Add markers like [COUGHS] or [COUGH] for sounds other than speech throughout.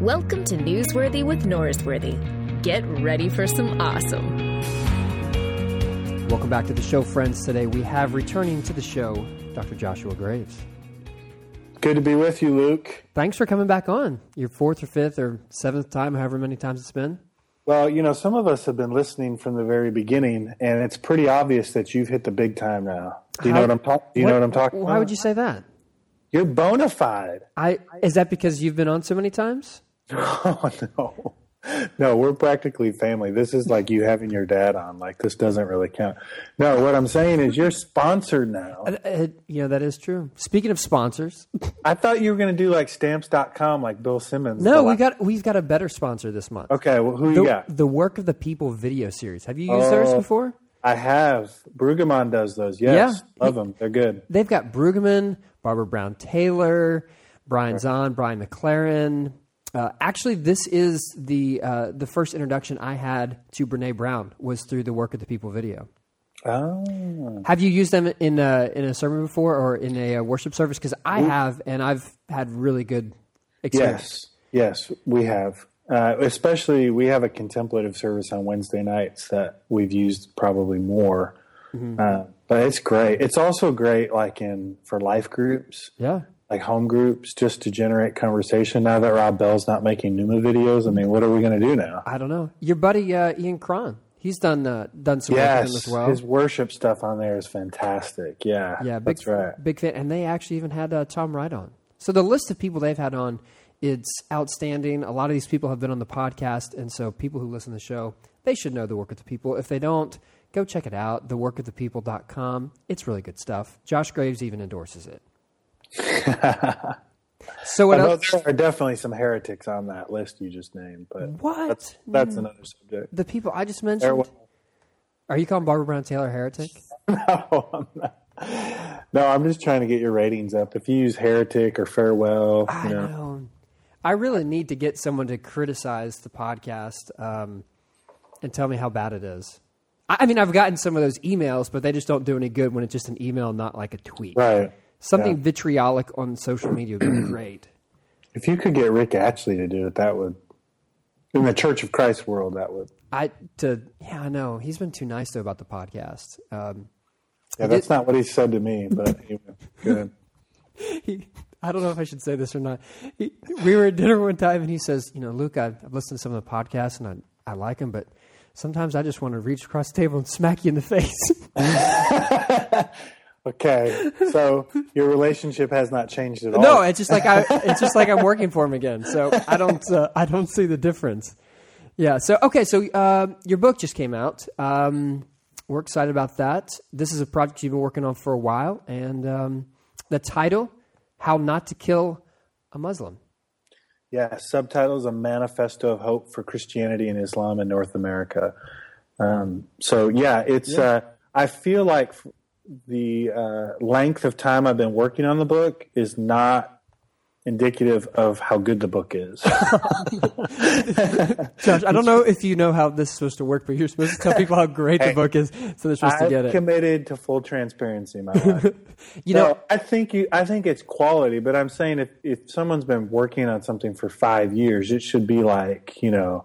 Welcome to Newsworthy with Norsworthy. Get ready for some awesome. Welcome back to the show, friends. Today we have returning to the show Dr. Joshua Graves. Good to be with you, Luke. Thanks for coming back on. Your fourth or fifth or seventh time, however many times it's been. Well, you know, some of us have been listening from the very beginning, and it's pretty obvious that you've hit the big time now. Do you How- know what I'm talking? Do you know what I'm talking Why about? would you say that? You're bona fide. I is that because you've been on so many times? [LAUGHS] Oh no, no, we're practically family. This is like you having your dad on. Like this doesn't really count. No, what I'm saying is you're sponsored now. Uh, uh, you know that is true. Speaking of sponsors, [LAUGHS] I thought you were going to do like stamps.com, like Bill Simmons. no, we got we've got a better sponsor this month. Okay, well, who The, you got? the Work of the People video series. Have you used theirs Oh. before? I have. Brueggemann does those. Yes, Yeah. love them. They're good. They've got Brueggemann, Barbara Brown Taylor, Brian Zahnd, Brian McLaren. Uh, actually, this is the uh, the first introduction I had to Brene Brown was through the Work of the People video. Oh. Have you used them in a, in a sermon before or in a uh, worship service? Because I have, and I've had really good experience. Yes, yes, we have. Uh, especially, we have a contemplative service on Wednesday nights that we've used probably more. Mm-hmm. Uh, but it's great. It's also great, like in for life groups, Yeah. Like home groups, just to generate conversation. Now that Rob Bell's not making Nooma videos, I mean, what are we going to do now? I don't know. Your buddy uh, Ian Cron, he's done uh, done some work with him as well. his worship stuff on there is fantastic. Yeah, Yeah, big, that's right. Big fan, and they actually even had uh, Tom Wright on. So the list of people they've had on, it's outstanding. A lot of these people have been on the podcast, and so people who listen to the show, they should know the work of the people. If they don't, go check it out. Theworkofthepeople.com. It's really good stuff. Josh Graves even endorses it. [LAUGHS] so what else? there are definitely some heretics on that list you just named, but What? that's that's another subject. The people I just mentioned. was- Are you calling Barbara Brown Taylor a heretic? [LAUGHS] No, I'm not. No, I'm just trying to get your ratings up. If you use heretic or farewell, I you know, know. I really need to get someone to criticize the podcast um, and tell me how bad it is. I, I mean, I've gotten some of those emails, but they just don't do any good when it's just an email, not like a tweet. right? Something Yeah. vitriolic on social media would be [CLEARS THROAT] great. If you could get Rick Atchley to do it, that would. In the Church of Christ world, that would. I to yeah, I know he's been too nice though about the podcast. Um, Yeah, that's not what he said to me, but [LAUGHS] anyway, good. he, I don't know if I should say this or not. He, we were at dinner one time, and he says, "You know, Luke, I've, I've listened to some of the podcasts, and I, I like them, but sometimes I just want to reach across the table and smack you in the face." [LAUGHS] [LAUGHS] Okay, so your relationship has not changed at all. no, it's just like I, it's just like I'm working for him again. So I don't, uh, I don't see the difference. Yeah. So okay. So uh, your book just came out. Um, we're excited about that. This is a project you've been working on for a while, and um, the title, "How Not to Kill a Muslim." Yeah, Subtitle is a manifesto of hope for Christianity and Islam in North America. Um, so yeah, it's. Uh, I feel like the uh, length of time I've been working on the book is not indicative of how good the book is. [LAUGHS] Josh, I don't know if you know how this is supposed to work, but you're supposed to tell people how great the book is, so they're supposed to get it. committed to full transparency, my life. [LAUGHS] You No, know, I think you. I think it's quality, but I'm saying if if someone's been working on something for five years, it should be like you know,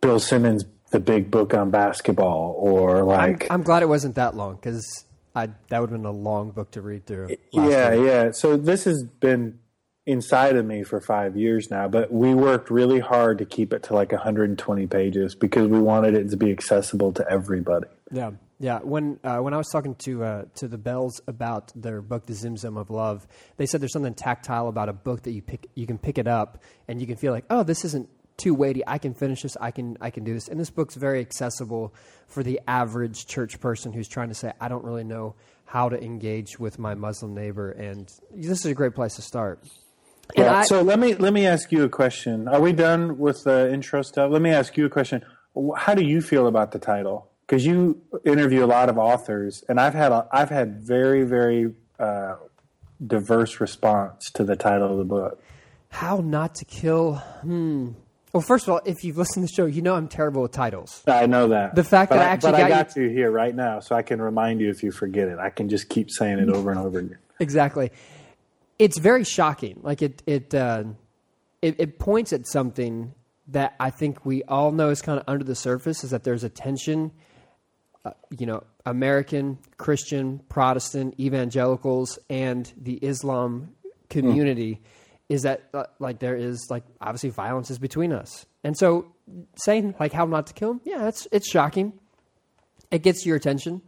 Bill Simmons' the big book on basketball, or I'm, like I'm glad it wasn't that long because I that would have been a long book to read through. yeah, week. yeah. So this has been inside of me for five years now, but we worked really hard to keep it to like 120 pages because we wanted it to be accessible to everybody. Yeah, yeah. When uh, when I was talking to uh, to the Bells about their book, The Zimzum of Love, they said there's something tactile about a book that you pick, you can pick it up and you can feel like, oh, this isn't too weighty. I can finish this. I can I can do this. And this book's very accessible for the average church person who's trying to say, I don't really know how to engage with my Muslim neighbor, and this is a great place to start. And Yeah. I- so let me let me ask you a question. Are we done with the intro stuff? Let me ask you a question. How do you feel about the title? Because you interview a lot of authors, and I've had a, I've had very very uh, diverse response to the title of the book. How not to kill? Hmm. Well, first of all, if you've listened to the show, you know I'm terrible with titles. I know that. The fact but that I actually but got I got you here right now, so I can remind you if you forget it. I can just keep saying it over and over again. Exactly. It's very shocking. Like it, it, uh, it, it points at something that I think we all know is kind of under the surface is that there's a tension, uh, you know, American, Christian, Protestant, evangelicals, and the Islam community is that uh, like there is like obviously violence is between us. And so saying like how not to kill him, yeah, it's it's shocking. It gets your attention.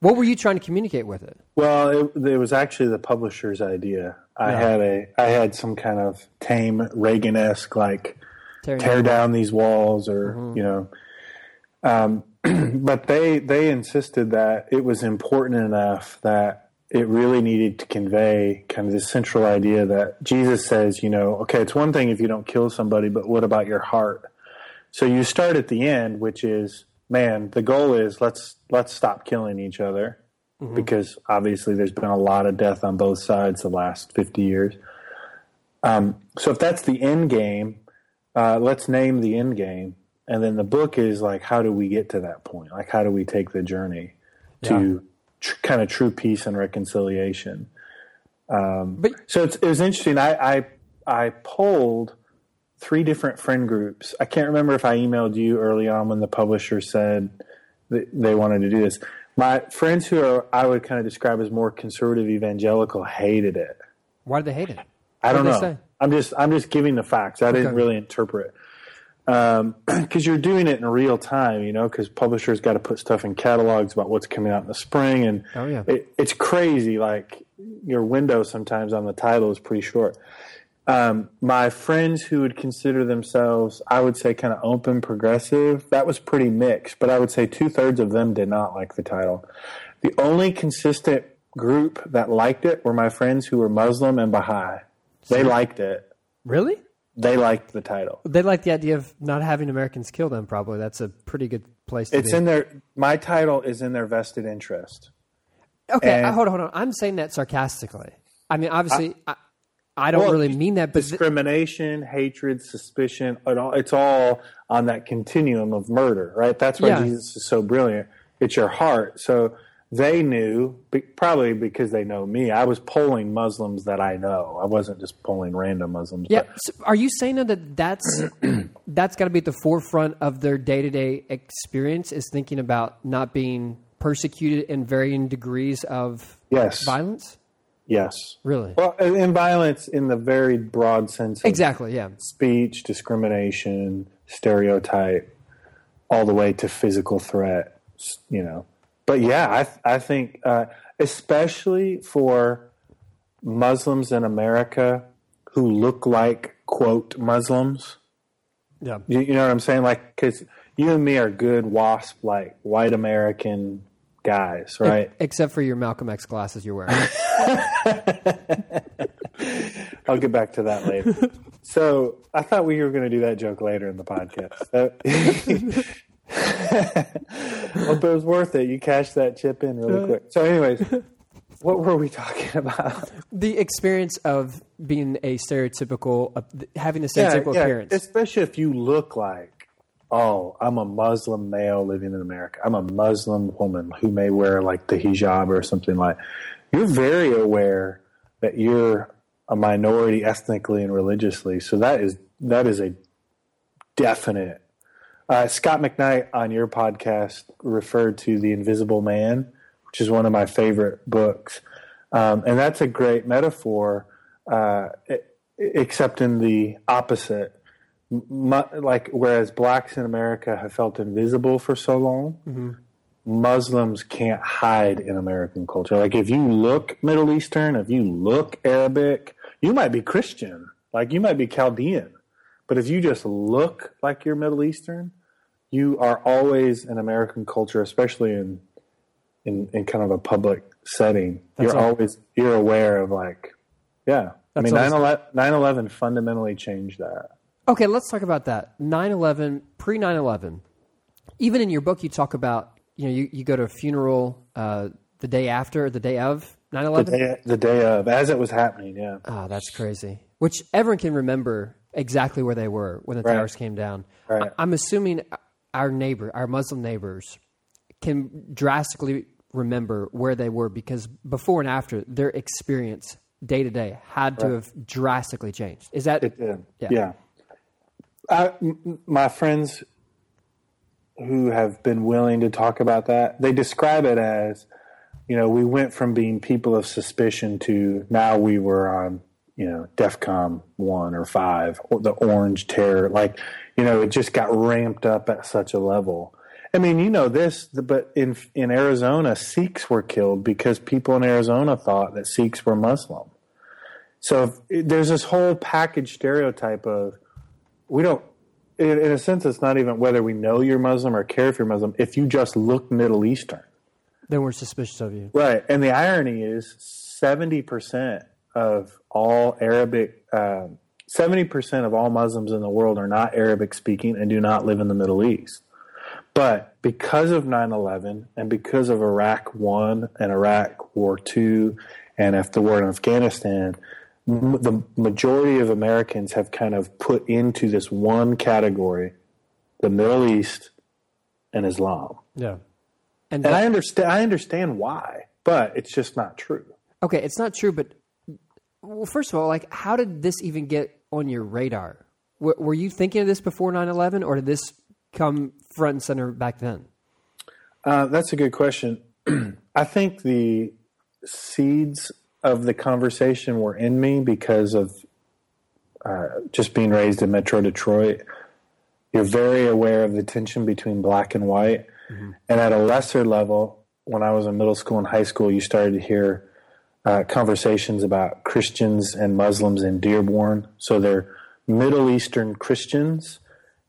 What were you trying to communicate with it? Well, it, it was actually the publisher's idea. I had a I had some kind of tame Reagan esque like Tearing tear down- down these walls or Mm-hmm. you know um, [CLEARS THROAT] but they they insisted that it was important enough that it really needed to convey kind of this central idea that Jesus says, you know, okay, it's one thing if you don't kill somebody, but what about your heart? So you start at the end, which is, man, the goal is let's let's stop killing each other because obviously there's been a lot of death on both sides the last 50 years. Um, so if that's the end game, uh, let's name the end game. And then the book is like, how do we get to that point? Like, how do we take the journey to tr- kind of true peace and reconciliation? Um, but So it's, it was interesting. I, I I polled three different friend groups. I can't remember if I emailed you early on when the publisher said they wanted to do this. My friends who are I would kind of describe as more conservative evangelical hated it. why did they hate it? I don't know. I'm just I'm just giving the facts. I didn't really interpret [CLEARS THROAT] because you're doing it in real time, you know. Because publishers got to put stuff in catalogs about what's coming out in the spring, and Oh, yeah. it, it's crazy. Like your window sometimes on the title is pretty short. Um, my friends who would consider themselves, I would say, kind of open progressive, that was pretty mixed. But I would say two thirds of them did not like the title. The only consistent group that liked it were my friends who were Muslim and Baha'i. They liked it. Really? They liked the title. They like the idea of not having Americans kill them. Probably that's a pretty good place to It's be. in their. My title is in their vested interest. okay, and- uh, hold on, hold on. I'm saying that sarcastically. I mean, obviously, I, I don't Well, really mean that, but th- discrimination, hatred, suspicion, it all, it's all on that continuum of murder, right? That's why Yeah. Jesus is so brilliant. It's your heart. So they knew, probably because they know me, I was polling Muslims that I know. I wasn't just polling random Muslims. yeah. So are you saying though that that's [CLEARS THROAT] that's got to be at the forefront of their day to day experience? Is thinking about not being persecuted in varying degrees of yes. violence? Yes. Really? Well, and and violence in the very broad sense of Exactly. Yeah. speech, discrimination, stereotype, all the way to physical threat, you know. But yeah, I, th- I think, uh, especially for Muslims in America who look like, quote, Muslims, Yeah. you, you know what I'm saying? Like, because you and me are good, wasp, like white American guys, right? Except for your Malcolm X glasses you're wearing. [LAUGHS] I'll get back to that later. so I thought we were going to do that joke later in the podcast. So- [LAUGHS] [LAUGHS] Hope it was worth it. You cashed that chip in really quick. So, anyways, what were we talking about? the experience of being a stereotypical, uh, having a stereotypical appearance. Especially if you look like, oh, I'm a Muslim male living in America. I'm a Muslim woman who may wear like the hijab or something like. You're very aware that you're a minority ethnically and religiously. So that is that is a definite. Uh, Scot McKnight on your podcast referred to the Invisible Man, which is one of my favorite books, um, and that's a great metaphor. Uh, except in the opposite, like whereas blacks in America have felt invisible for so long, Muslims can't hide in American culture. Like if you look Middle Eastern, if you look Arabic, you might be Christian, like you might be Chaldean, but if you just look like you're Middle Eastern, you are always in American culture, especially in in, in kind of a public setting. That's you're all- always you're aware of like, yeah. I That's mean, always- 9 11 fundamentally changed that. Okay, let's talk about that. 9/11, pre 9/11. Even in your book, you talk about you know you, you go to a funeral uh, the day after, the day of 9/11. The day, the day of, as it was happening, yeah. Oh, that's crazy. Which everyone can remember exactly where they were when the Right. towers came down. Right. I, am assuming our neighbor, our Muslim neighbors, can drastically remember where they were because before and after their experience day to day had to have drastically changed. Is that It did. Yeah. Yeah. I, m- my friends who have been willing to talk about that, they describe it as, you know, we went from being people of suspicion to now we were on, you know, DEFCON one or five, or the orange terror. Like, you know, it just got ramped up at such a level. I mean, you know this, but in in Arizona, Sikhs were killed because people in Arizona thought that Sikhs were Muslim. So if, there's this whole package stereotype of we don't. In, in a sense, it's not even whether we know you're Muslim or care if you're Muslim. If you just look Middle Eastern, then we're suspicious of you? right? And the irony is, seventy percent of all Arabic, um, seventy percent of all Muslims in the world are not Arabic speaking and do not live in the Middle East. But because of 9 11 and because of Iraq 1 and Iraq War 2 and after the war in Afghanistan, m- the majority of Americans have kind of put into this one category the Middle East and Islam. Yeah. And, And that- I understand, I understand why, but it's just not true. okay, it's not true, but well, first of all, like, how did this even get on your radar? W- were you thinking of this before 9-11, or did this come front and center back then? Uh, that's a good question. [CLEARS THROAT] I think the seeds of the conversation were in me because of uh, just being raised in Metro Detroit. You're very aware of the tension between black and white. And at a lesser level, when I was in middle school and high school, you started to hear uh, conversations about Christians and Muslims in Dearborn. So they're Middle Eastern Christians,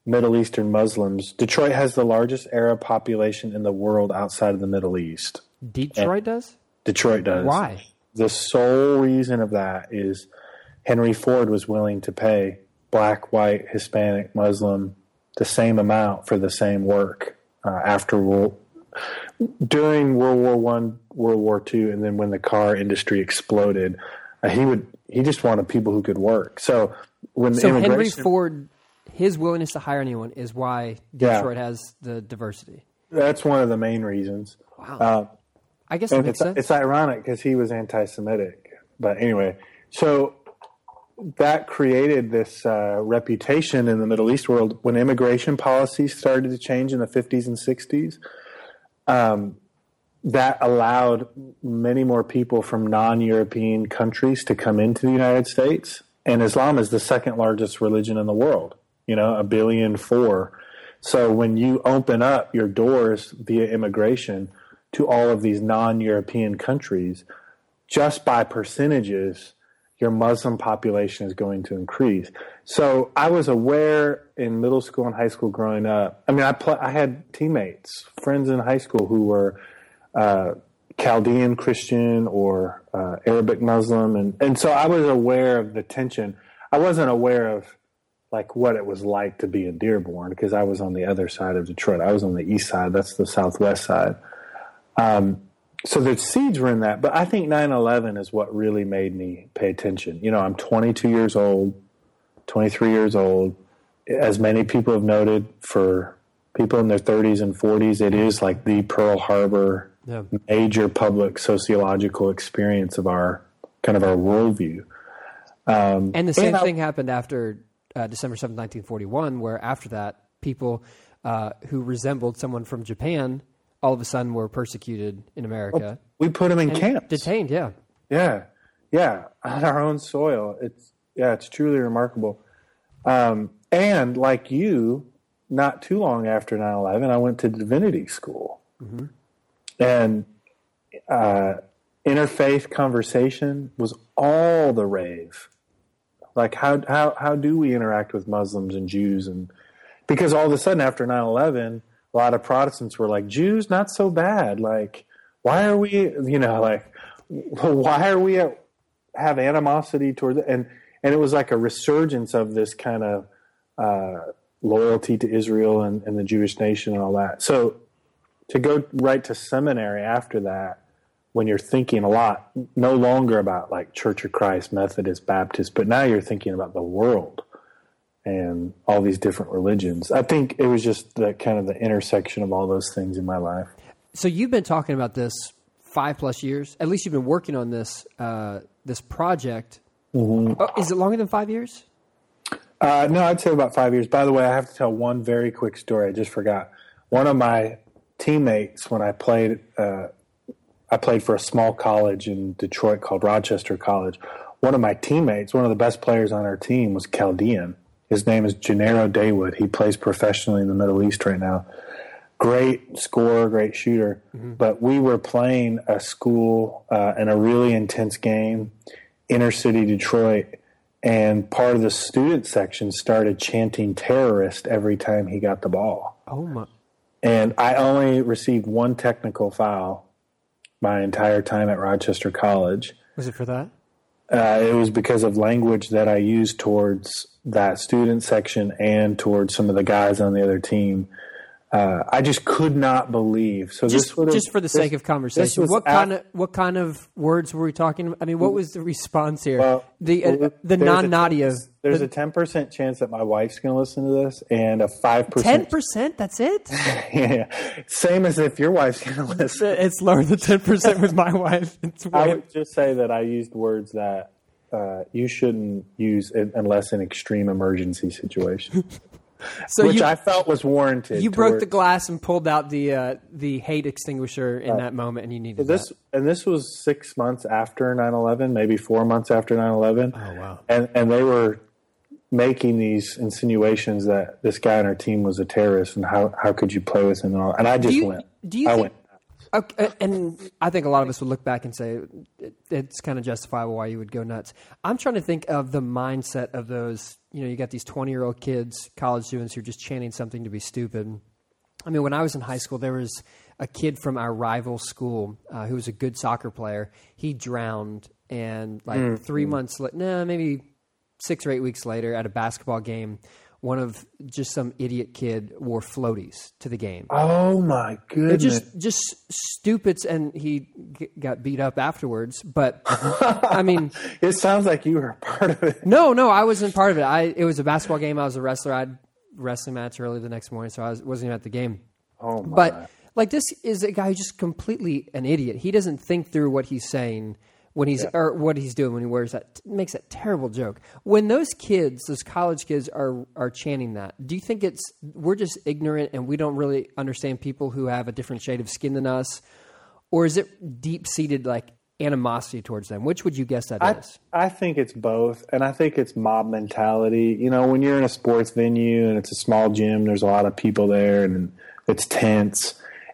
Middle Eastern Muslims. Detroit has the largest Arab population in the world outside of the Middle East. Detroit does? Detroit does. Why? The sole reason of that is Henry Ford was willing to pay black, white, Hispanic, Muslim the same amount for the same work uh, after World during World War One, World War Two, and then when the car industry exploded, uh, he would he just wanted people who could work. So when So Henry immigration, Ford, his willingness to hire anyone is why Yeah. Detroit has the diversity. that's one of the main reasons. Wow. Uh, I guess that makes it's, sense. it's ironic because he was anti-Semitic. But anyway, so that created this uh, reputation in the Middle East world when immigration policies started to change in the 50s and 60s. Um, that allowed many more people from non-European countries to come into the United States. And Islam is the second largest religion in the world. You know, a billion four. So when you open up your doors via immigration to all of these non-European countries, just by percentages, your Muslim population is going to increase. So I was aware in middle school and high school growing up. I mean, I pl- I had teammates, friends in high school who were uh, Chaldean Christian or uh, Arabic Muslim, and and so I was aware of the tension. I wasn't aware of like what it was like to be in Dearborn because I was on the other side of Detroit. I was on the east side. That's the southwest side. Um, so the seeds were in that, but I think 9/11 is what really made me pay attention. You know, I'm 22 years old, 23 years old. As many people have noted, for people in their 30s and 40s, it is like the Pearl Harbor Yeah. major public sociological experience of our kind of our worldview. Um, And the same I- thing happened after uh, December seventh, 1941, where after that, people uh, who resembled someone from Japan all of a sudden were persecuted in America. we put them in camps. Detained, yeah. Yeah, yeah, on our own soil. It's yeah, it's truly remarkable. Um, and like you, not too long after 9-11, I went to divinity school, and uh, interfaith conversation was all the rave. Like how how how do we interact with Muslims and Jews and because all of a sudden after 9-11 a lot of protestants were like jews not so bad. Like why are we you know like [LAUGHS] why are we have animosity toward and and it was like a resurgence of this kind of uh, loyalty to israel and, and the jewish nation and all that. So to go right to seminary after that when you're thinking a lot no longer about like church of christ methodist baptist but now you're thinking about the world and all these different religions. I think it was just the kind of the intersection of all those things in my life. So you've been talking about this five plus years. At least you've been working on this uh, this project. Oh, is it longer than five years? Uh, no, I'd say about five years. By the way, I have to tell one very quick story. I just forgot. One of my teammates, when I played, uh, I played for a small college in Detroit called Rochester College. One of my teammates, one of the best players on our team, was Chaldean. His name is Gennaro Daywood. He plays professionally in the Middle East right now. Great scorer, great shooter. But we were playing a school uh, in a really intense game, inner city Detroit, and part of the student section started chanting terrorist every time he got the ball. Oh my! And I only received one technical foul my entire time at Rochester College. Was it for that? Uh, it was because of language that I used towards that student section and towards some of the guys on the other team. Uh, I just could not believe. So Just, this just for the sake of conversation, what af- kind of what kind of words were we talking? about? I mean, what was the response here? Well, the uh, well, the non Nadia. There's a ten percent chance that my wife's going to listen to this, and a five percent. Ten percent. That's it. [LAUGHS] Yeah, same as if your wife's going to listen. it's lower than ten percent with my wife. [LAUGHS] It's I would just say that I used words that uh, you shouldn't use unless in extreme emergency situation, [LAUGHS] so which you I felt was warranted. you broke the glass and pulled out the uh, the hate extinguisher in that moment, and you needed This that. and this was six months after 9-11, maybe four months after 9-11. Oh wow! and and they were making these insinuations that this guy on our team was a terrorist and how how could you play with him and all and I just you- went do you I think- went Okay, uh, and I think a lot of us would look back and say it, it's kind of justifiable why you would go nuts. I'm trying to think of the mindset of those. You know, you got these 20 year old kids, college students, who are just chanting something to be stupid. I mean, when I was in high school, there was a kid from our rival school uh, who was a good soccer player. He drowned, and like mm, three mm. months, la- no, maybe six or eight weeks later, at a basketball game, one of just some idiot kid wore floaties to the game. oh my goodness just just stupids, and he g- got beat up afterwards. But I mean, [LAUGHS] it sounds like you were a part of it no, no, I wasn't part of it. I it was a basketball game. I was a wrestler. I had wrestling match early the next morning, so I was, wasn't even at the game. oh my But like this is a guy who's just completely an idiot. He doesn't think through what he's saying when he's or what he's doing when he wears that makes that terrible joke. When those kids, those college kids are are chanting that, do you think it's we're just ignorant and we don't really understand people who have a different shade of skin than us? Or is it deep seated like animosity towards them? Which would you guess that is? I, I think it's both, and I think it's mob mentality. You know, when you're in a sports venue and it's a small gym, there's a lot of people there, and it's tense.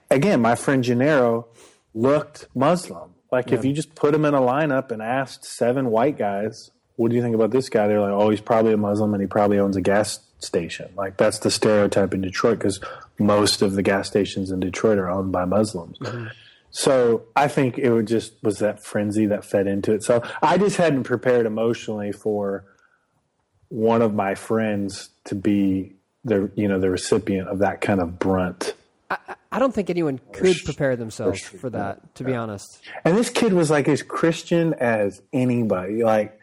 Again, my friend Gennaro looked Muslim. Like if you just put him in a lineup and asked seven white guys, "What do you think about this guy?" They're like, "Oh, he's probably a Muslim, and he probably owns a gas station." Like that's the stereotype in Detroit because most of the gas stations in Detroit are owned by Muslims. Mm-hmm. So I think it would just was that frenzy that fed into it. So I just hadn't prepared emotionally for one of my friends to be the you know the recipient of that kind of brunt. I don't think anyone oh, could prepare themselves for that, to be honest. And this kid was like as Christian as anybody. Like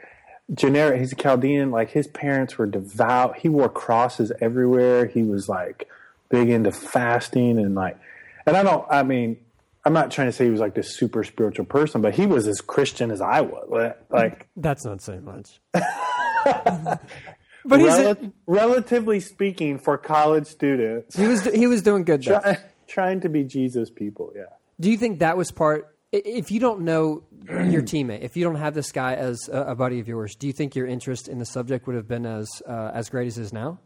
Gennaro, he's a Chaldean. Like his parents were devout. He wore crosses everywhere. He was like big into fasting and like. And I don't. I mean, I'm not trying to say he was like this super spiritual person, but he was as Christian as I was. Like That's not saying much. [LAUGHS] but he's a, relatively speaking, for college students, he was he was doing good though. Try, trying to be Jesus people. Yeah. Do you think that was part? If you don't know [CLEARS THROAT] your teammate, if you don't have this guy as a, buddy of yours, do you think your interest in the subject would have been as uh, as great as it is now?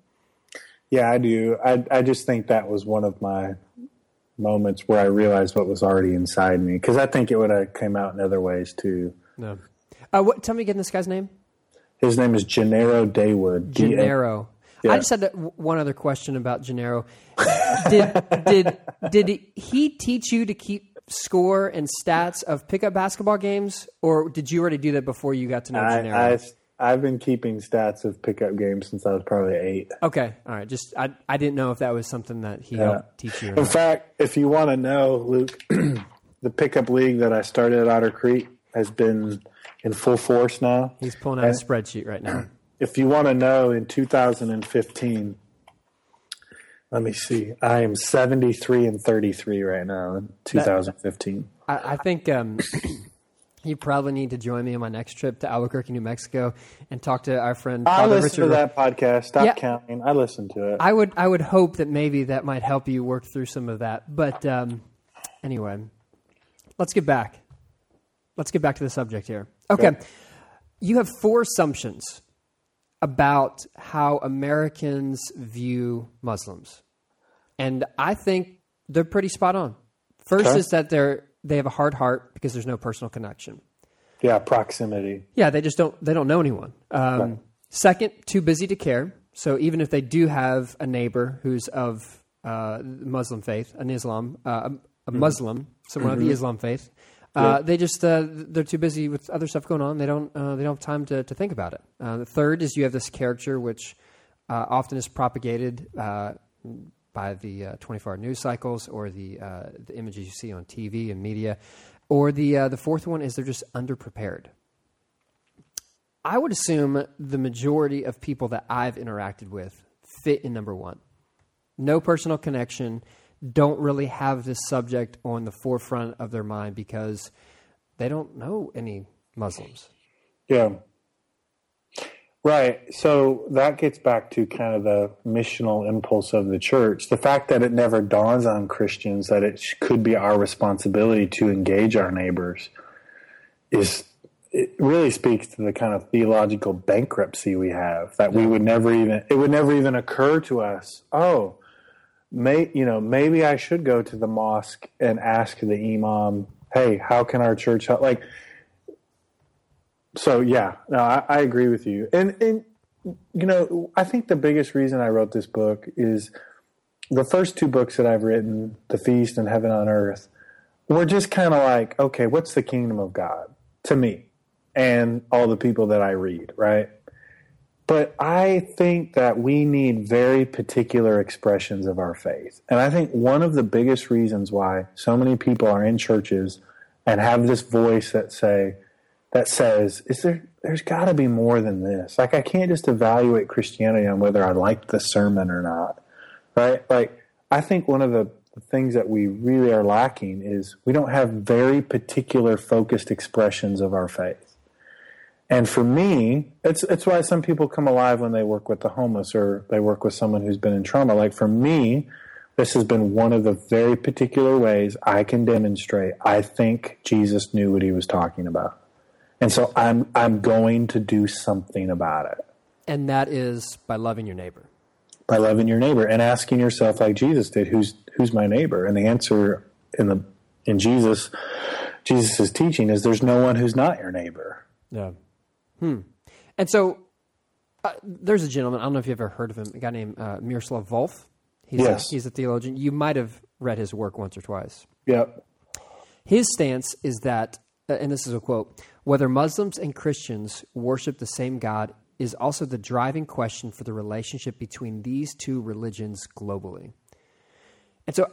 Yeah, I do. I I just think that was one of my moments where I realized what was already inside me because I think it would have came out in other ways too. No. Uh, what, tell me again this guy's name. His name is Gennaro Daywood. D- Gennaro. I just had one other question about Gennaro. did [LAUGHS] did did he teach you to keep score and stats of pickup basketball games, or did you already do that before you got to know Gennaro? I, I I've been keeping stats of pickup games since I was probably eight. okay, all right. Just I I didn't know if that was something that he helped teach you. In not. fact, if you want to know, Luke, [CLEARS THROAT] the pickup league that I started at Otter Creek has been in full force now. He's pulling out a spreadsheet right now. If you want to know, in 2015, Let me see. I am 73 and 33 right now in 2015. I, I think um, [COUGHS] you probably need to join me on my next trip to Albuquerque, New Mexico, and talk to our friend. I Father listened to Richard. that podcast. Stop Yeah. counting. I listened to it. I would I would hope that maybe that might help you work through some of that. But um, anyway, let's get back. Let's get back to the subject here. Okay, Okay. you have four assumptions about how Americans view Muslims, and I think they're pretty spot on. First Okay. is that they're they have a hard heart because there's no personal connection. yeah, proximity. Yeah, they just don't they don't know anyone. Um, Right. Second, too busy to care. So even if they do have a neighbor who's of uh, Muslim faith, an Islam, uh, a, a Mm-hmm. Muslim, someone of the Islam faith, uh, they just uh, they're too busy with other stuff going on. They don't uh, they don't have time to, to think about it. Uh, the third is you have this character which uh, often is propagated uh, by the uh, 24 hour news cycles or the uh, the images you see on TV and media, or the uh, the fourth one is they're just underprepared. I would assume the majority of people that I've interacted with fit in number one. No personal connection, don't really have this subject on the forefront of their mind because they don't know any Muslims. Yeah. Right. So that gets back to kind of the missional impulse of the church. The fact that it never dawns on Christians that it could be our responsibility to engage our neighbors is it really speaks to the kind of theological bankruptcy we have that we would never even it would never even occur to us. Oh, may you know maybe I should go to the mosque and ask the imam, "Hey, how can our church help?" Like so yeah, no, I, I agree with you. And and you know, I think the biggest reason I wrote this book is the first two books that I've written, The Feast and Heaven on Earth, were just kind of like, okay, what's the kingdom of God to me and all the people that I read, right? But I think that we need very particular expressions of our faith. And I think one of the biggest reasons why so many people are in churches and have this voice that say that says, is there there's got to be more than this. Like I can't just evaluate Christianity on whether I liked the sermon or not. Right? Like I think one of the things that we really are lacking is we don't have very particular focused expressions of our faith. And for me, it's it's why some people come alive when they work with the homeless or they work with someone who's been in trauma. Like for me, this has been one of the very particular ways I can demonstrate I think Jesus knew what he was talking about. And so I'm I'm going to do something about it And that is by loving your neighbor. by loving your neighbor and asking yourself like Jesus did, who's who's my neighbor? And the answer in the in Jesus Jesus' teaching is there's no one who's not your neighbor. Yeah. Hmm. And so uh, there's a gentleman, I don't know if you've ever heard of him, a guy named uh, Miroslav Volf. He's, Yes. a, he's a theologian. You might have read his work once or twice. Yep. His stance is that, uh, and this is a quote, whether Muslims and Christians worship the same God is also the driving question for the relationship between these two religions globally. And so,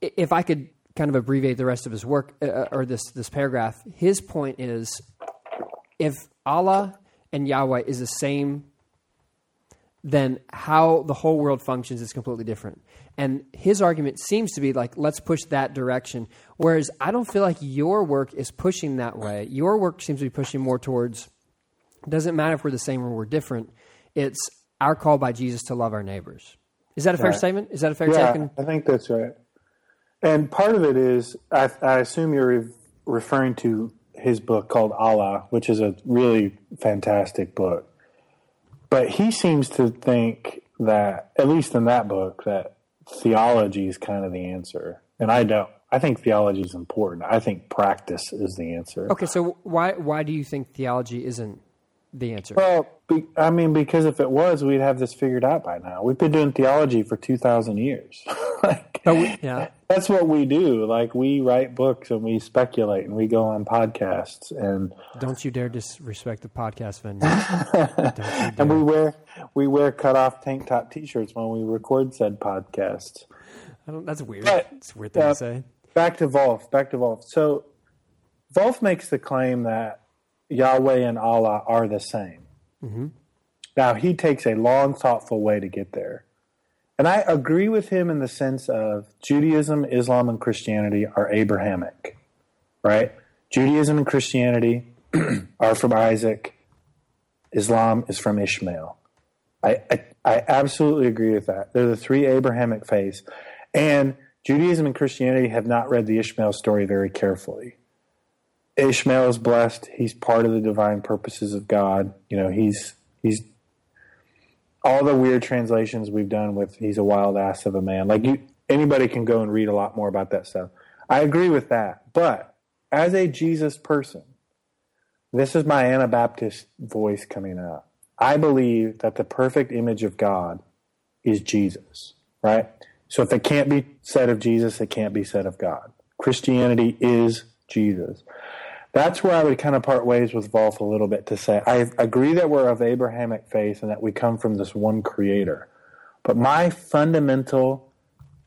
if I could kind of abbreviate the rest of his work uh, or this this paragraph, his point is, if Allah and Yahweh is the same, then how the whole world functions is completely different. And his argument seems to be like, let's push that direction. Whereas I don't feel like your work is pushing that way. Your work seems to be pushing more towards doesn't matter if we're the same or we're different. It's our call by Jesus to love our neighbors. Is that a fair Right. statement? Is that a fair Yeah, take? I think that's right. And part of it is, I, I assume you're re- referring to his book called Allah, which is a really fantastic book. But he seems to think that, at least in that book, that theology is kind of the answer. And I don't. I think theology is important. I think practice is the answer. Okay, so why why do you think theology isn't the answer? Well, be, I mean, because if it was, we'd have this figured out by now. We've been doing theology for 2,000 years. [LAUGHS] like, we- yeah. That's what we do. Like, we write books and we speculate and we go on podcasts and, Don't you dare disrespect the podcast venue. [LAUGHS] And we wear, we wear cut off tank top t shirts when we record said podcasts. I don't, that's weird. But, it's a weird thing uh, to say. Back to Volf. Back to Volf. So, Volf makes the claim that Yahweh and Allah are the same. Mm-hmm. Now, he takes a long, thoughtful way to get there. And I agree with him in the sense of Judaism, Islam, and Christianity are Abrahamic, right? Judaism and Christianity [CLEARS THROAT] are from Isaac. Islam is from Ishmael. I, I, I absolutely agree with that. They're the three Abrahamic faiths. And Judaism and Christianity have not read the Ishmael story very carefully. Ishmael is blessed. He's part of the divine purposes of God. You know, he's he's all the weird translations we've done with he's a wild ass of a man. Like you, anybody can go and read a lot more about that stuff. I agree with that. But as a Jesus person, this is my Anabaptist voice coming up. I believe that the perfect image of God is Jesus, right? So if it can't be said of Jesus, it can't be said of God. Christianity is Jesus. That's where I would kind of part ways with Volf a little bit to say, I agree that we're of Abrahamic faith and that we come from this one creator. But my fundamental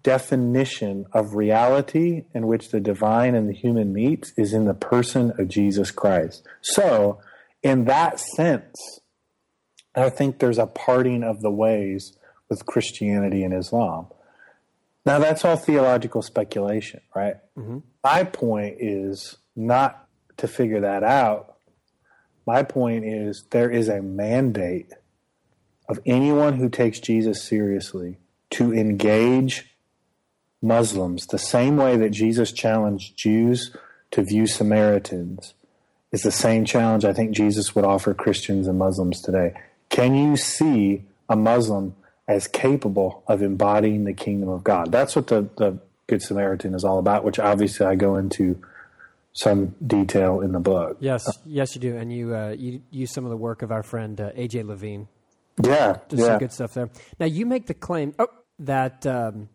definition of reality in which the divine and the human meets is in the person of Jesus Christ. So, in that sense, I think there's a parting of the ways with Christianity and Islam. Now, that's all theological speculation, right? Mm-hmm. My point is not to figure that out. My point is there is a mandate of anyone who takes Jesus seriously to engage Muslims the same way that Jesus challenged Jews to view Samaritans is the same challenge I think Jesus would offer Christians and Muslims today. Can you see a Muslim as capable of embodying the kingdom of God? That's what the, the Good Samaritan is all about, which obviously I go into some detail in the book. Yes, yes, you do, and you uh, you use some of the work of our friend uh, AJ Levine. Yeah, There's yeah. some good stuff there. Now you make the claim oh, that, um,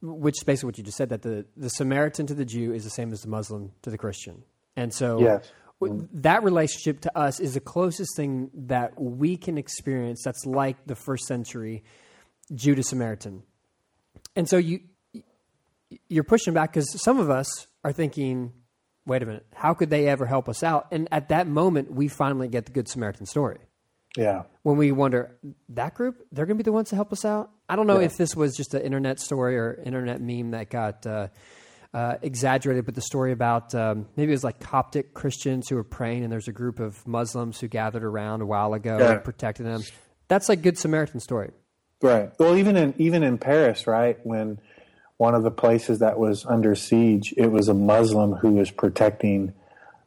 which is basically what you just said, that the the Samaritan to the Jew is the same as the Muslim to the Christian, and so Yes. w- that relationship to us is the closest thing that we can experience. That's like the first century Jew to Samaritan, and so you you're pushing back because some of us are thinking, wait a minute, how could they ever help us out? And at that moment, we finally get the Good Samaritan story. Yeah. When we wonder, that group, they're going to be the ones to help us out? I don't know Yeah. if this was just an internet story or internet meme that got uh, uh, exaggerated, but the story about um, maybe it was like Coptic Christians who were praying, and there's a group of Muslims who gathered around a while ago Yeah. and protected them. That's like Good Samaritan story. Right. Well, even in even in Paris, right, when one of the places that was under siege, it was a Muslim who was protecting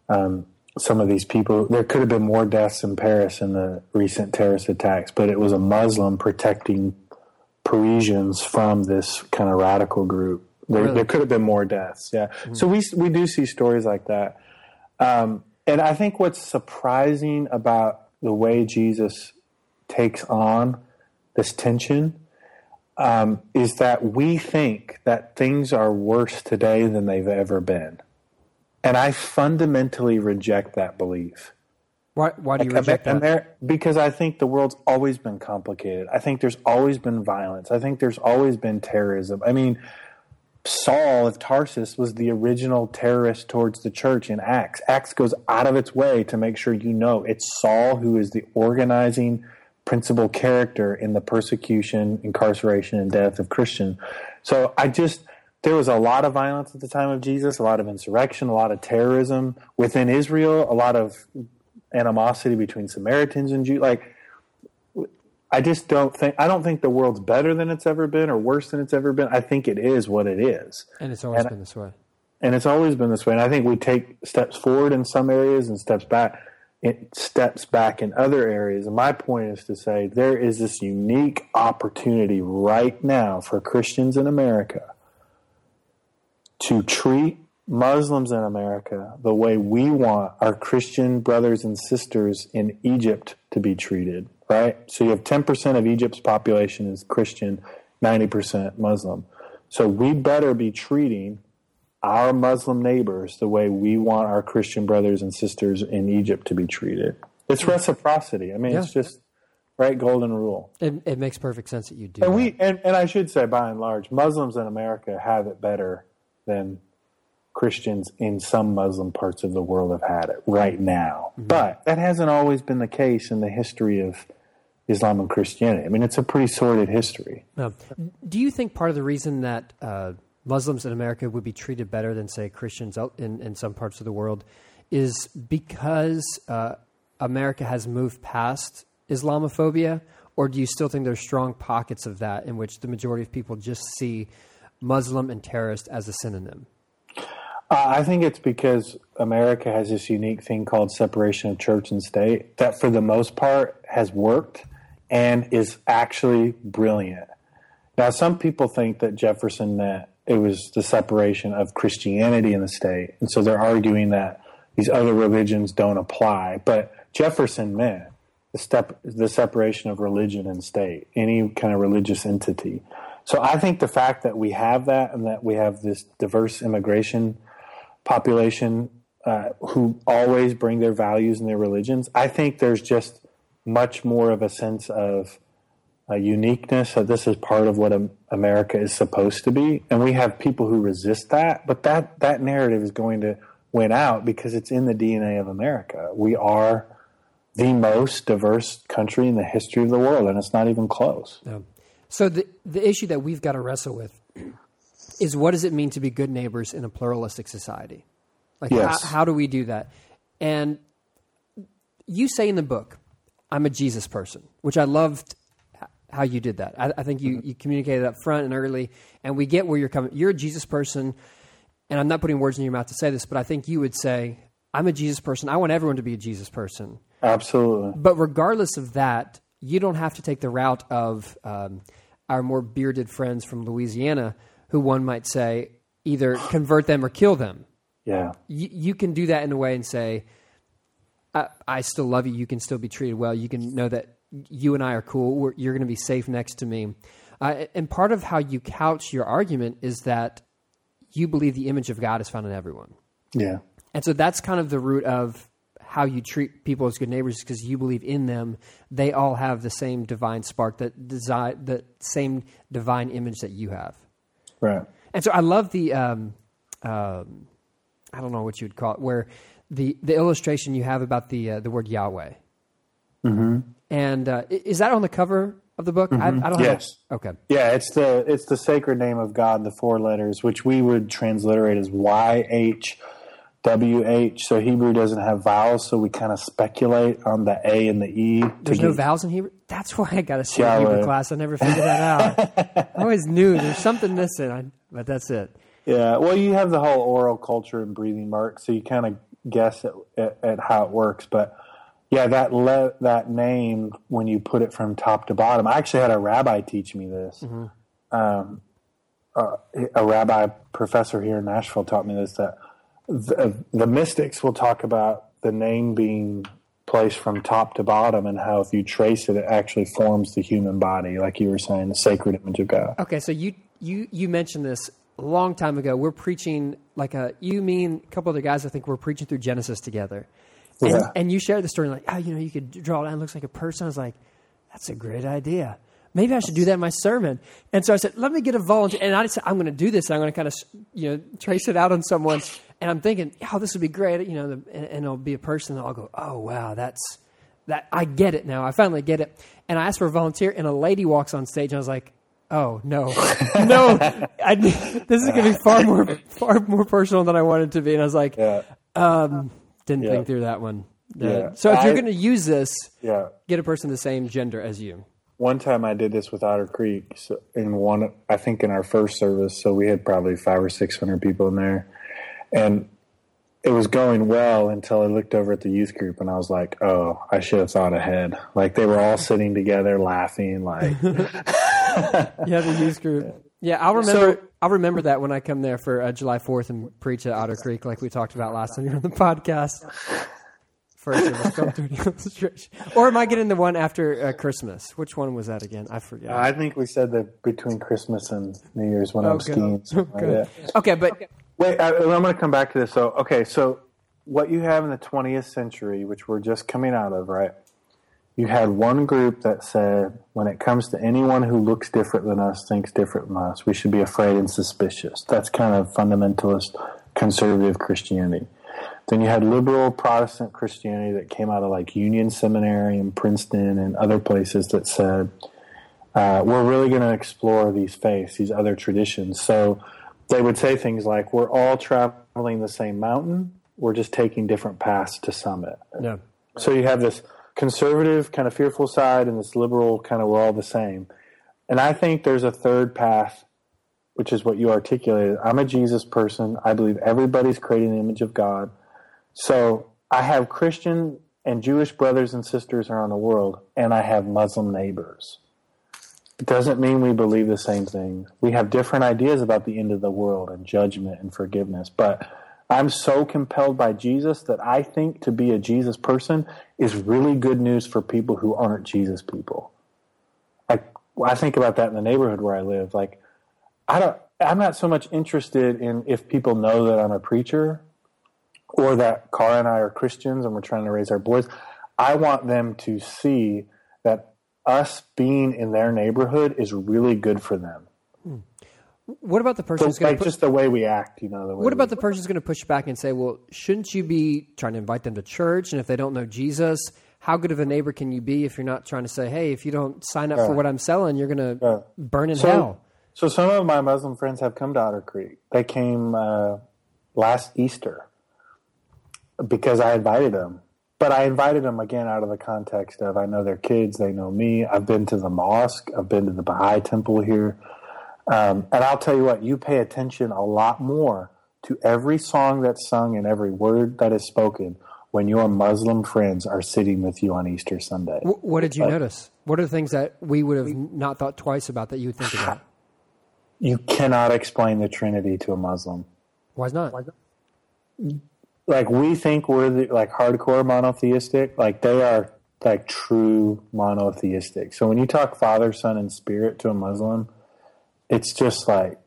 um, some of these people. There could have been more deaths in Paris in the recent terrorist attacks, but it was a Muslim protecting Parisians from this kind of radical group. There, Really? there could have been more deaths. Yeah. So we we do see stories like that. Um, and I think what's surprising about the way Jesus takes on this tension um, is that we think that things are worse today than they've ever been. And I fundamentally reject that belief. Why, why do you Like, reject Amer- that? Amer- because I think the world's always been complicated. I think there's always been violence. I think there's always been terrorism. I mean, Saul of Tarsus was the original terrorist towards the church in Acts. Acts goes out of its way to make sure you know it's Saul who is the organizing principal character in the persecution, incarceration, and death of Christian. So I just there was a lot of violence at the time of Jesus, a lot of insurrection, a lot of terrorism within Israel, a lot of animosity between Samaritans and Jews. Like I just don't think I don't think the world's better than it's ever been or worse than it's ever been. I think it is what it is. And it's always And- been this way. And it's always been this way. And I think we take steps forward in some areas and steps back it steps back in other areas. And my point is to say there is this unique opportunity right now for Christians in America to treat Muslims in America the way we want our Christian brothers and sisters in Egypt to be treated, right? So you have 10% of Egypt's population is Christian, 90% Muslim. So we better be treating our Muslim neighbors the way we want our Christian brothers and sisters in Egypt to be treated. It's reciprocity. I mean, it's just right golden rule. It, it makes perfect sense that you do. And that. we and, and I should say by and large, Muslims in America have it better than Christians in some Muslim parts of the world have had it right now. But that hasn't always been the case in the history of Islam and Christianity. I mean, it's a pretty sordid history. No. Do you think part of the reason that uh, Muslims in America would be treated better than, say, Christians in, in some parts of the world is because uh, America has moved past Islamophobia? Or do you still think there's strong pockets of that in which the majority of people just see Muslim and terrorist as a synonym? Uh, I think it's because America has this unique thing called separation of church and state that, for the most part, has worked and is actually brilliant. Now, some people think that Jefferson meant it was the separation of Christianity and the state, and so they're arguing that these other religions don't apply. But Jefferson meant the step the separation of religion and state, any kind of religious entity. So I think the fact that we have that and that we have this diverse immigration population uh, who always bring their values and their religions, I think there's just much more of a sense of uh, uniqueness that this is part of what America is supposed to be, and we have people who resist that. But that that narrative is going to win out because it's in the DNA of America. We are the most diverse country in the history of the world, and it's not even close. Yeah. So the the issue that we've got to wrestle with is what does it mean to be good neighbors in a pluralistic society? Like yes. how, how do we do that? And you say in the book, "I'm a Jesus person," which I loved how you did that. I, I think you, you communicated up front and early, and we get where you're coming. You're a Jesus person, and I'm not putting words in your mouth to say this, but I think you would say, "I'm a Jesus person. I want everyone to be a Jesus person." Absolutely. But regardless of that, you don't have to take the route of um, our more bearded friends from Louisiana, who one might say either [SIGHS] convert them or kill them. Yeah. You, you can do that in a way and say, I, I, still love you. You can still be treated well. You can know that you and I are cool. We're, you're going to be safe next to me. Uh, and part of how you couch your argument is that you believe the image of God is found in everyone. Yeah. And so that's kind of the root of how you treat people as good neighbors because you believe in them. They all have the same divine spark, that design, the same divine image that you have. Right. And so I love the, um, um, I don't know what you would call it, where the, the illustration you have about the uh, the word Yahweh. Mm-hmm. And uh, is that on the cover of the book? Mm-hmm. I, I, don't. Yes. Have, okay. Yeah, it's the it's the sacred name of God, the four letters, which we would transliterate as Y H W H. So Hebrew doesn't have vowels, so we kind of speculate on the A and the E. There's no vowels in Hebrew? That's why I got a C Hebrew class. I never figured that out. [LAUGHS] I always knew there's something missing, but that's it. Yeah, well, you have the whole oral culture and breathing marks, so you kind of guess at, at, at, how it works. But yeah, that le- that name, when you put it from top to bottom, I actually had a rabbi teach me this. Mm-hmm. Um, uh, a rabbi professor here in Nashville taught me this that the, the mystics will talk about the name being placed from top to bottom and how if you trace it, it actually forms the human body, like you were saying, the sacred image of God. Okay, so you you you mentioned this a long time ago. We're preaching like a you mean a couple other guys. I think we're preaching through Genesis together, and, yeah. and you shared the story like, oh, you know, you could draw it down. It looks like a person. I was like, that's a great idea maybe I should do that in my sermon. And so I said, let me get a volunteer. And I said, I'm going to do this. I'm going to kind of, you know, trace it out on someone. And I'm thinking, oh, this would be great. You know, and, and it'll be a person that I'll go, oh, wow, that's, that, I get it now. I finally get it. And I asked for a volunteer and a lady walks on stage and I was like, oh, no, [LAUGHS] no, I, [LAUGHS] this is going to be far more, far more personal than I wanted to be. And I was like, yeah. um, didn't yeah. think through that one. Yeah. So if I, you're going to use this, yeah. get a person the same gender as you one time I did this with Otter Creek so in one, I think in our first service. So we had probably five or 600 people in there and it was going well until I looked over at the youth group and I was like, oh, I should have thought ahead. Like they were all sitting together laughing like. [LAUGHS] yeah, the youth group. Yeah, I'll remember. So, I'll remember that when I come there for uh, July Fourth and preach at Otter Creek, like we talked about last time you were on the podcast first [LAUGHS] Or am I getting the one after uh, Christmas? Which one was that again? I forget. I think we said that between Christmas and New Year's when okay. I'm skiing. Okay. Like okay, but wait, I, I'm going to come back to this. So, okay, so what you have in the 20th century, which we're just coming out of, right? You had one group that said, when it comes to anyone who looks different than us, thinks different than us, we should be afraid and suspicious. That's kind of fundamentalist conservative Christianity. Then you had liberal Protestant Christianity that came out of like Union Seminary and Princeton and other places that said, uh, we're really going to explore these faiths, these other traditions. So they would say things like, we're all traveling the same mountain, we're just taking different paths to summit. Yeah. So you have this conservative, kind of fearful side and this liberal kind of we're all the same. And I think there's a third path, which is what you articulated. I'm a Jesus person. I believe everybody's created in the image of God. So I have Christian and Jewish brothers and sisters around the world, and I have Muslim neighbors. It doesn't mean we believe the same thing. We have different ideas about the end of the world and judgment and forgiveness. But I'm so compelled by Jesus that I think to be a Jesus person is really good news for people who aren't Jesus people. I, I think about that in the neighborhood where I live. Like, I don't, I'm not so much interested in if people know that I'm a preacher or that Cara and I are Christians and we're trying to raise our boys. I want them to see that us being in their neighborhood is really good for them. What about the person who's going like to just the way we act, you know. The way What we- about the person who's going to push back and say, "Well, shouldn't you be trying to invite them to church? And if they don't know Jesus, how good of a neighbor can you be if you're not trying to say, "Hey, if you don't sign up for what I'm selling, you're going to burn in so, hell"? So some of my Muslim friends have come to Otter Creek. They came uh, last Easter because I invited them. But I invited them again out of the context of I know their kids, they know me. I've been to the mosque, I've been to the Baha'i temple here. Um, and I'll tell you what, you pay attention a lot more to every song that's sung and every word that is spoken when your Muslim friends are sitting with you on Easter Sunday. Wh- What did you notice? What are the things that we would have not thought twice about that you would think about? [LAUGHS] You cannot explain the Trinity to a Muslim. Why not? like we think we're the, like hardcore monotheistic like they are like true monotheistic so when you talk father son and spirit to a muslim it's just like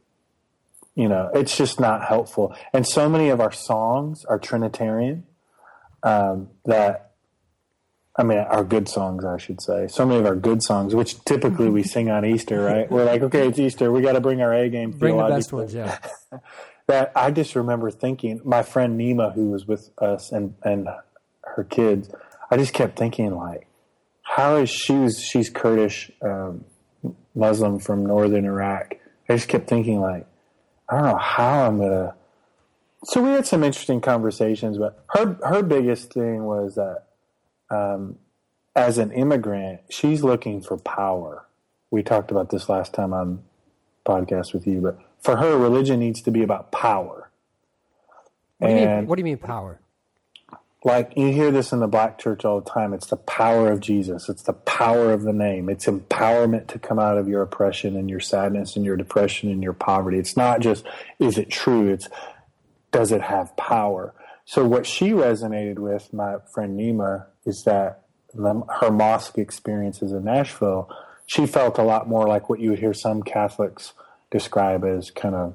you know it's just not helpful. And so many of our songs are trinitarian um, that i mean our good songs i should say. So many of our good songs which typically we sing on easter right? We're like okay it's easter. We got to bring our a game Bring the best ones, yeah. [LAUGHS] that I just remember thinking, my friend Nima, who was with us and, and her kids, I just kept thinking like, how is she was, she's Kurdish, um, Muslim from northern Iraq. I just kept thinking like, I don't know how I'm gonna. So we had some interesting conversations, but her her biggest thing was that, um, as an immigrant, she's looking for power. We talked about this last time on podcast with you, but for her, religion needs to be about power. What do, you mean, And what do you mean power? Like you hear this in the black church all the time, it's the power of Jesus. It's the power of the name. It's empowerment to come out of your oppression and your sadness and your depression and your poverty. It's not just is it true? It's does it have power? So what she resonated with, my friend Nima, is that the, her mosque experiences in Nashville, she felt a lot more like what you would hear some Catholics describe as kind of,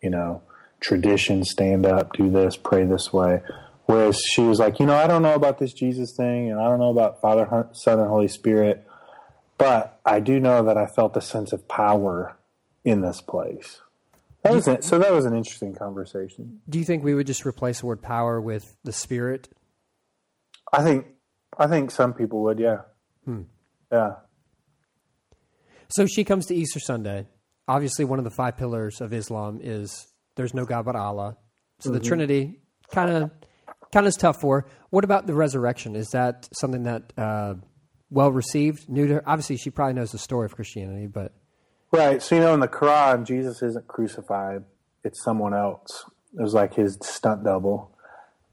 you know, tradition, stand up, do this, pray this way. Whereas she was like, you know, I don't know about this Jesus thing, and I don't know about Father, Son, and Holy Spirit, but I do know that I felt a sense of power in this place. That was it. So that was an interesting conversation. Do you think we would just replace the word power with the spirit? I think, I think some people would, yeah, hmm. yeah. So she comes to Easter Sunday. Obviously, one of the five pillars of Islam is there's no God but Allah. So the mm-hmm. Trinity kind of kind of is tough for. What about the resurrection? Is that something that uh, well received? New to her? Obviously, she probably knows the story of Christianity, but Right. So you know, in the Quran, Jesus isn't crucified; it's someone else. It was like his stunt double.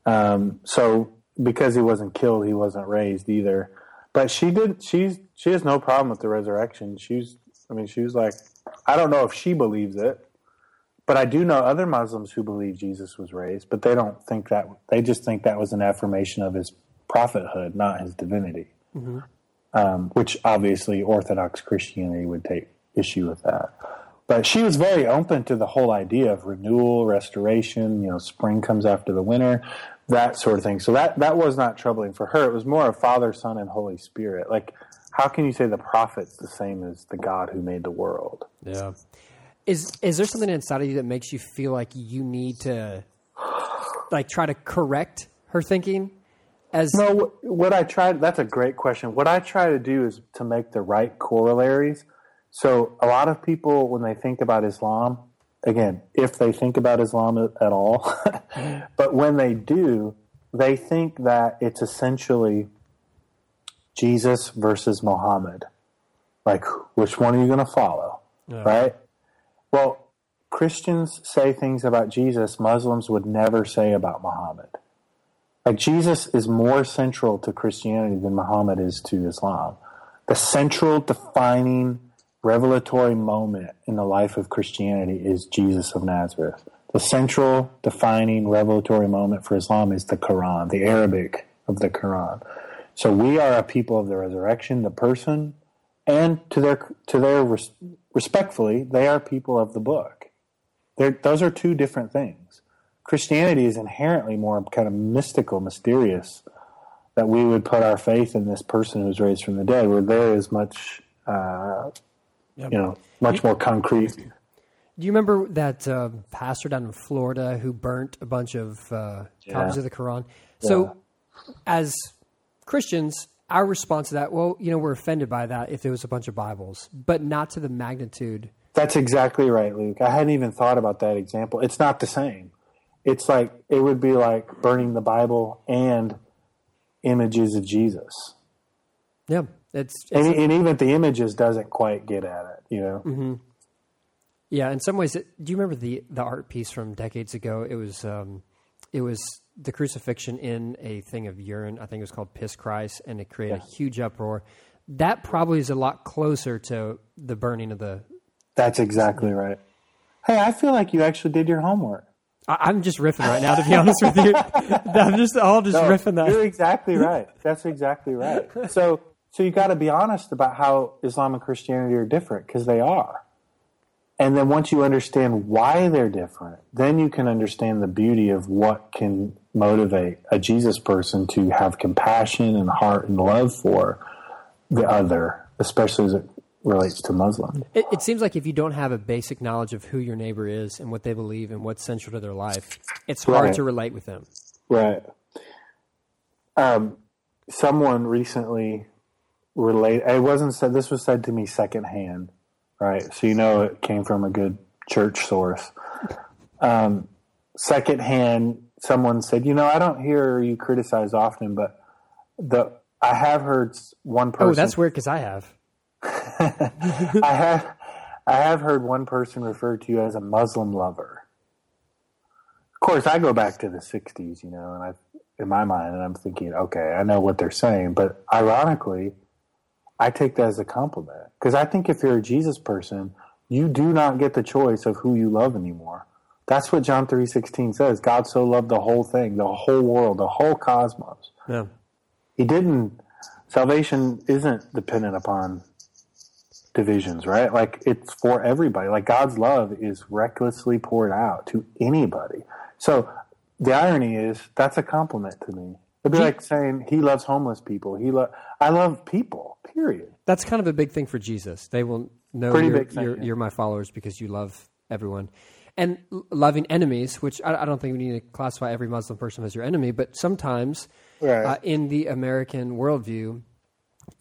Um, so because he wasn't killed, he wasn't raised either. But she did. She's she has no problem with the resurrection. She's. I mean, she was like, I don't know if she believes it, but I do know other Muslims who believe Jesus was raised, but they don't think that. They just think that was an affirmation of his prophethood, not his divinity. Um, which obviously Orthodox Christianity would take issue with that. But she was very open to the whole idea of renewal, restoration. You know, spring comes after the winter, that sort of thing. So that that was not troubling for her. It was more of Father, Son, and Holy Spirit. Like, how can you say the prophet's the same as the God who made the world? yeah. Is is there something inside of you that makes you feel like you need to like try to correct her thinking? As No, what I try that's a great question. What I try to do is to make the right corollaries. So a lot of people when they think about Islam, again, if they think about Islam at all, [LAUGHS] but when they do, they think that it's essentially Jesus versus Muhammad. Like which one are you going to follow? Right? Well, Christians say things about Jesus Muslims would never say about Muhammad. Like Jesus is more central to Christianity than Muhammad is to Islam. The central defining revelatory moment in the life of Christianity is Jesus of Nazareth. The central defining revelatory moment for Islam is the Quran, the Arabic of the Quran. So we are a people of the resurrection, the person, and to their to their respectfully, they are people of the book. They're, those are two different things. Christianity is inherently more kind of mystical, mysterious. That we would put our faith in this person who's raised from the dead, where there is much, uh, you know, much more concrete. Do you remember that uh, pastor down in Florida who burnt a bunch of uh, copies Yeah. of the Quran? So, as Christians, our response to that, well, you know, we're offended by that if there was a bunch of Bibles, but not to the magnitude. That's exactly right, Luke. I hadn't even thought about that example. It's not the same. It's like it would be like burning the Bible and images of Jesus. Yeah, it's, it's And, and even the images doesn't quite get at it, you know. yeah. In some ways, it, do you remember the the art piece from decades ago? It was um, it was the crucifixion in a thing of urine. I think it was called Piss Christ, and it created a huge uproar. That probably is a lot closer to the burning of the That's exactly right. Hey, I feel like you actually did your homework. I, I'm just riffing right now, to be honest with you. [LAUGHS] I'm just all just riffing that. You're exactly right. That's exactly right. So, so you got to be honest about how Islam and Christianity are different because they are. And then once you understand why they're different, then you can understand the beauty of what can motivate a Jesus person to have compassion and heart and love for the other, especially as it relates to Muslims. It, it seems like if you don't have a basic knowledge of who your neighbor is and what they believe and what's central to their life, it's hard Right. to relate with them. Right. Um, someone recently relate. It wasn't said. This was said to me secondhand, right? So you know it came from a good church source. Um, secondhand, someone said, "You know, I don't hear you criticize often, but the I have heard one person. Oh, that's weird because I have. [LAUGHS] I have I have heard one person refer to you as a Muslim lover. Of course, I go back to the '60s, you know, and I, in my mind, and I'm thinking, okay, I know what they're saying, but ironically, I take that as a compliment because I think if you're a Jesus person, you do not get the choice of who you love anymore. That's what John three sixteen says. God so loved the whole thing, the whole world, the whole cosmos. Yeah. He didn't. Salvation isn't dependent upon divisions, right? Like it's for everybody. Like God's love is recklessly poured out to anybody. So the irony is that's a compliment to me. It'd be like saying he loves homeless people. He lo- I love people. Period. That's kind of a big thing for Jesus. They will know you're, you're, you're my followers because you love everyone. And loving enemies, which I, I don't think we need to classify every Muslim person as your enemy, but sometimes Right. uh, in the American worldview,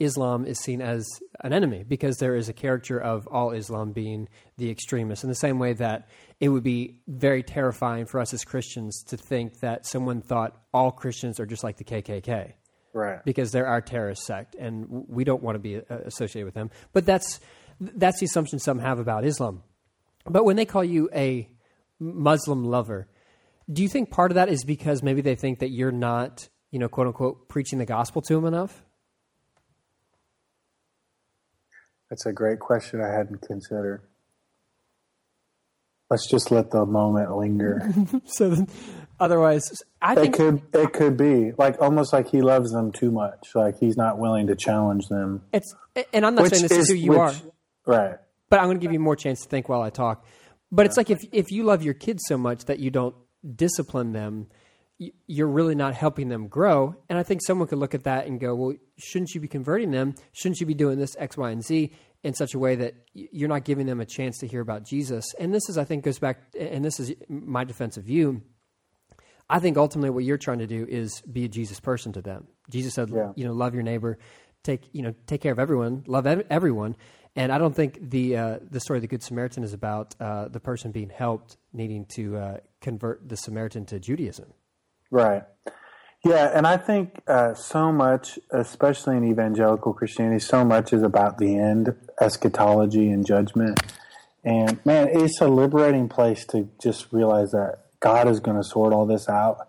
Islam is seen as an enemy because there is a character of all Islam being the extremist. In the same way that it would be very terrifying for us as Christians to think that someone thought all Christians are just like the KKK Right. because they're our terrorist sect, and we don't want to be uh, associated with them. But that's that's the assumption some have about Islam. But when they call you a Muslim lover, do you think part of that is because maybe they think that you're not, you know, quote unquote, preaching the gospel to them enough? That's a great question I hadn't considered. Let's just let the moment linger. [LAUGHS] So then, otherwise, I It think could it could be like almost like he loves them too much. Like he's not willing to challenge them. it's, and I'm not saying this is, who you which- are. Right. But I'm going to give you more chance to think while I talk. But it's like if if you love your kids so much that you don't discipline them, you're really not helping them grow. And I think someone could look at that and go, "Well, shouldn't you be converting them? Shouldn't you be doing this X, Y, and Z in such a way that you're not giving them a chance to hear about Jesus?" And this is, I think, goes back, and this is my defense of you. I think ultimately what you're trying to do is be a Jesus person to them. Jesus said, Yeah. you know, love your neighbor, take you know, take care of everyone, love ev- everyone. And I don't think the uh, the story of the Good Samaritan is about uh, the person being helped needing to uh, convert the Samaritan to Judaism. Right. Yeah, and I think uh, so much, especially in evangelical Christianity, so much is about the end, eschatology, and judgment. And man, it's a liberating place to just realize that God is going to sort all this out.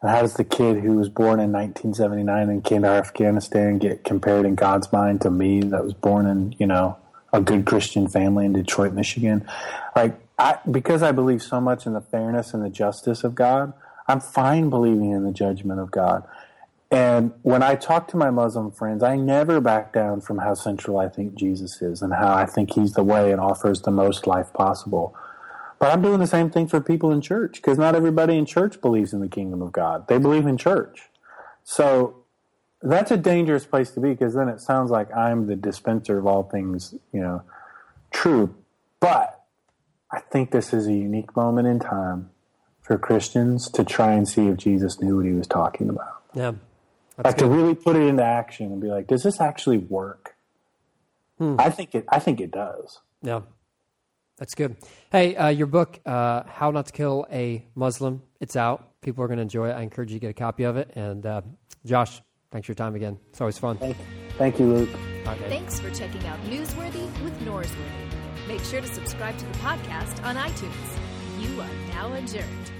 And how does the kid who was born in 1979 and came to Afghanistan get compared in God's mind to me that was born in, you know, a good Christian family in Detroit, Michigan? Like, I, because I believe so much in the fairness and the justice of God, I'm fine believing in the judgment of God. And when I talk to my Muslim friends, I never back down from how central I think Jesus is and how I think he's the way and offers the most life possible. But I'm doing the same thing for people in church because not everybody in church believes in the kingdom of God. They believe in church. So that's a dangerous place to be because then it sounds like I'm the dispenser of all things, you know, true. But I think this is a unique moment in time for Christians to try and see if Jesus knew what he was talking about. Yeah, like to really put it into action and be like, does this actually work? I think it. I think it does. Yeah, that's good. Hey, uh, your book, uh, "How Not to Kill a Muslim," it's out. People are going to enjoy it. I encourage you to get a copy of it. And uh, Josh, thanks for your time again. It's always fun. Thank, thank you, Luke. All right, man. Thanks for checking out Newsworthy with Norsworthy. Make sure to subscribe to the podcast on iTunes. You are now adjourned.